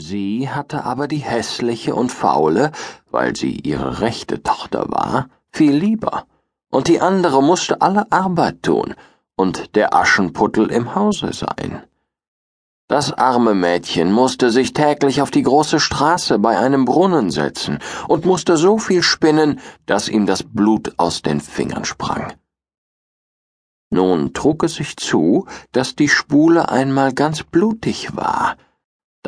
Sie hatte aber die hässliche und faule, weil sie ihre rechte Tochter war, viel lieber, und die andere musste alle Arbeit tun und der Aschenputtel im Hause sein. Das arme Mädchen musste sich täglich auf die große Straße bei einem Brunnen setzen und musste so viel spinnen, dass ihm das Blut aus den Fingern sprang. Nun trug es sich zu, dass die Spule einmal ganz blutig war,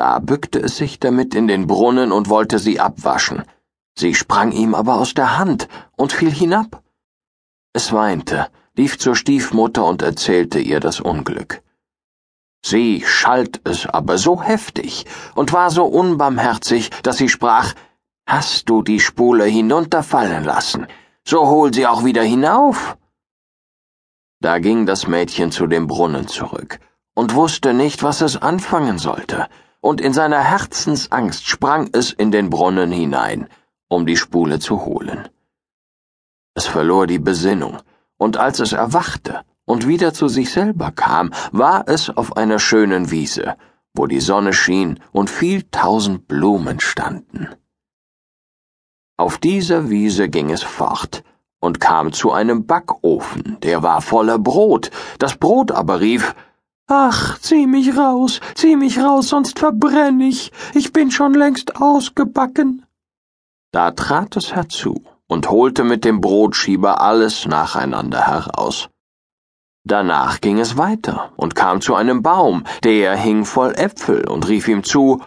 da bückte es sich damit in den Brunnen und wollte sie abwaschen. Sie sprang ihm aber aus der Hand und fiel hinab. Es weinte, lief zur Stiefmutter und erzählte ihr das Unglück. Sie schalt es aber so heftig und war so unbarmherzig, dass sie sprach Hast du die Spule hinunterfallen lassen, so hol sie auch wieder hinauf. Da ging das Mädchen zu dem Brunnen zurück und wusste nicht, was es anfangen sollte und in seiner Herzensangst sprang es in den Brunnen hinein, um die Spule zu holen. Es verlor die Besinnung, und als es erwachte und wieder zu sich selber kam, war es auf einer schönen Wiese, wo die Sonne schien und viel tausend Blumen standen. Auf dieser Wiese ging es fort und kam zu einem Backofen, der war voller Brot, das Brot aber rief Ach, zieh mich raus, zieh mich raus, sonst verbrenn ich. Ich bin schon längst ausgebacken. Da trat es herzu und holte mit dem Brotschieber alles nacheinander heraus. Danach ging es weiter und kam zu einem Baum, der hing voll Äpfel und rief ihm zu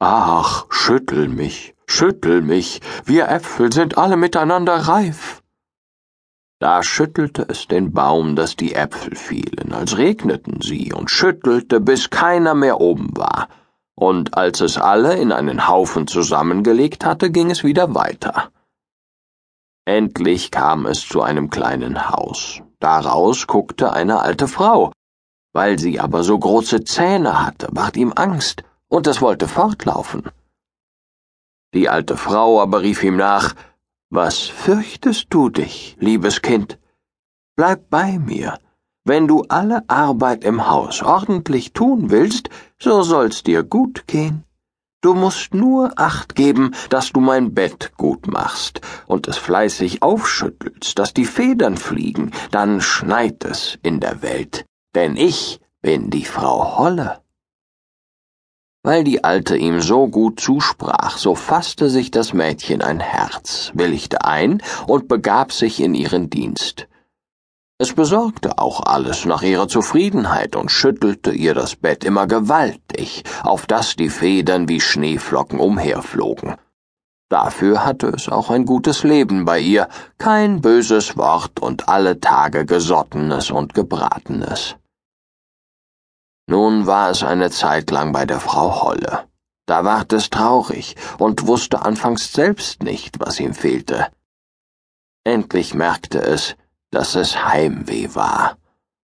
Ach, schüttel mich, schüttel mich, wir Äpfel sind alle miteinander reif. Da schüttelte es den Baum, dass die Äpfel fielen, als regneten sie, und schüttelte, bis keiner mehr oben war. Und als es alle in einen Haufen zusammengelegt hatte, ging es wieder weiter. Endlich kam es zu einem kleinen Haus. Daraus guckte eine alte Frau. Weil sie aber so große Zähne hatte, ward ihm Angst, und es wollte fortlaufen. Die alte Frau aber rief ihm nach, was fürchtest du dich, liebes Kind? Bleib bei mir. Wenn du alle Arbeit im Haus ordentlich tun willst, so soll's dir gut gehen. Du musst nur acht geben, dass du mein Bett gut machst und es fleißig aufschüttelst, dass die Federn fliegen, dann schneit es in der Welt, denn ich bin die Frau Holle. Weil die Alte ihm so gut zusprach, so fasste sich das Mädchen ein Herz, willigte ein und begab sich in ihren Dienst. Es besorgte auch alles nach ihrer Zufriedenheit und schüttelte ihr das Bett immer gewaltig, auf dass die Federn wie Schneeflocken umherflogen. Dafür hatte es auch ein gutes Leben bei ihr, kein böses Wort und alle Tage Gesottenes und Gebratenes. Nun war es eine Zeit lang bei der Frau Holle. Da ward es traurig und wusste anfangs selbst nicht, was ihm fehlte. Endlich merkte es, dass es Heimweh war.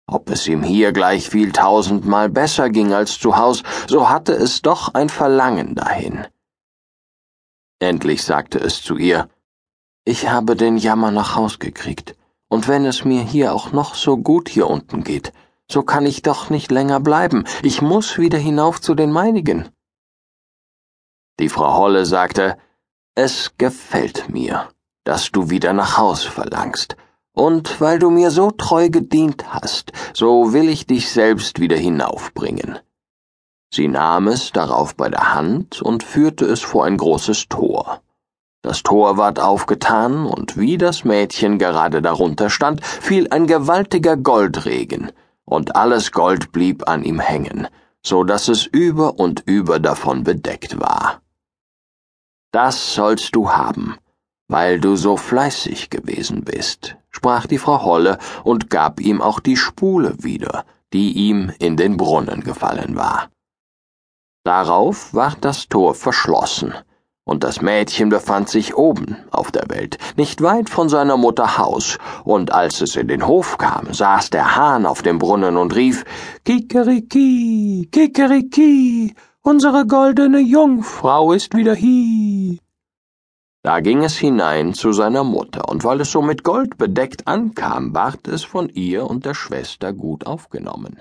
Ob es ihm hier gleich viel tausendmal besser ging als zu Haus, so hatte es doch ein Verlangen dahin. Endlich sagte es zu ihr, ich habe den Jammer nach Haus gekriegt, und wenn es mir hier auch noch so gut hier unten geht, so kann ich doch nicht länger bleiben. Ich muss wieder hinauf zu den meinigen. Die Frau Holle sagte, es gefällt mir, dass du wieder nach Haus verlangst, und weil du mir so treu gedient hast, so will ich dich selbst wieder hinaufbringen. Sie nahm es darauf bei der Hand und führte es vor ein großes Tor. Das Tor ward aufgetan, und wie das Mädchen gerade darunter stand, fiel ein gewaltiger Goldregen, und alles Gold blieb an ihm hängen, so dass es über und über davon bedeckt war. Das sollst du haben, weil du so fleißig gewesen bist, sprach die Frau Holle und gab ihm auch die Spule wieder, die ihm in den Brunnen gefallen war. Darauf ward das Tor verschlossen, und das Mädchen befand sich oben auf der Welt, nicht weit von seiner Mutter Haus, und als es in den Hof kam, saß der Hahn auf dem Brunnen und rief Kikeriki, Kikeriki, unsere goldene Jungfrau ist wieder hie. Da ging es hinein zu seiner Mutter, und weil es so mit Gold bedeckt ankam, ward es von ihr und der Schwester gut aufgenommen.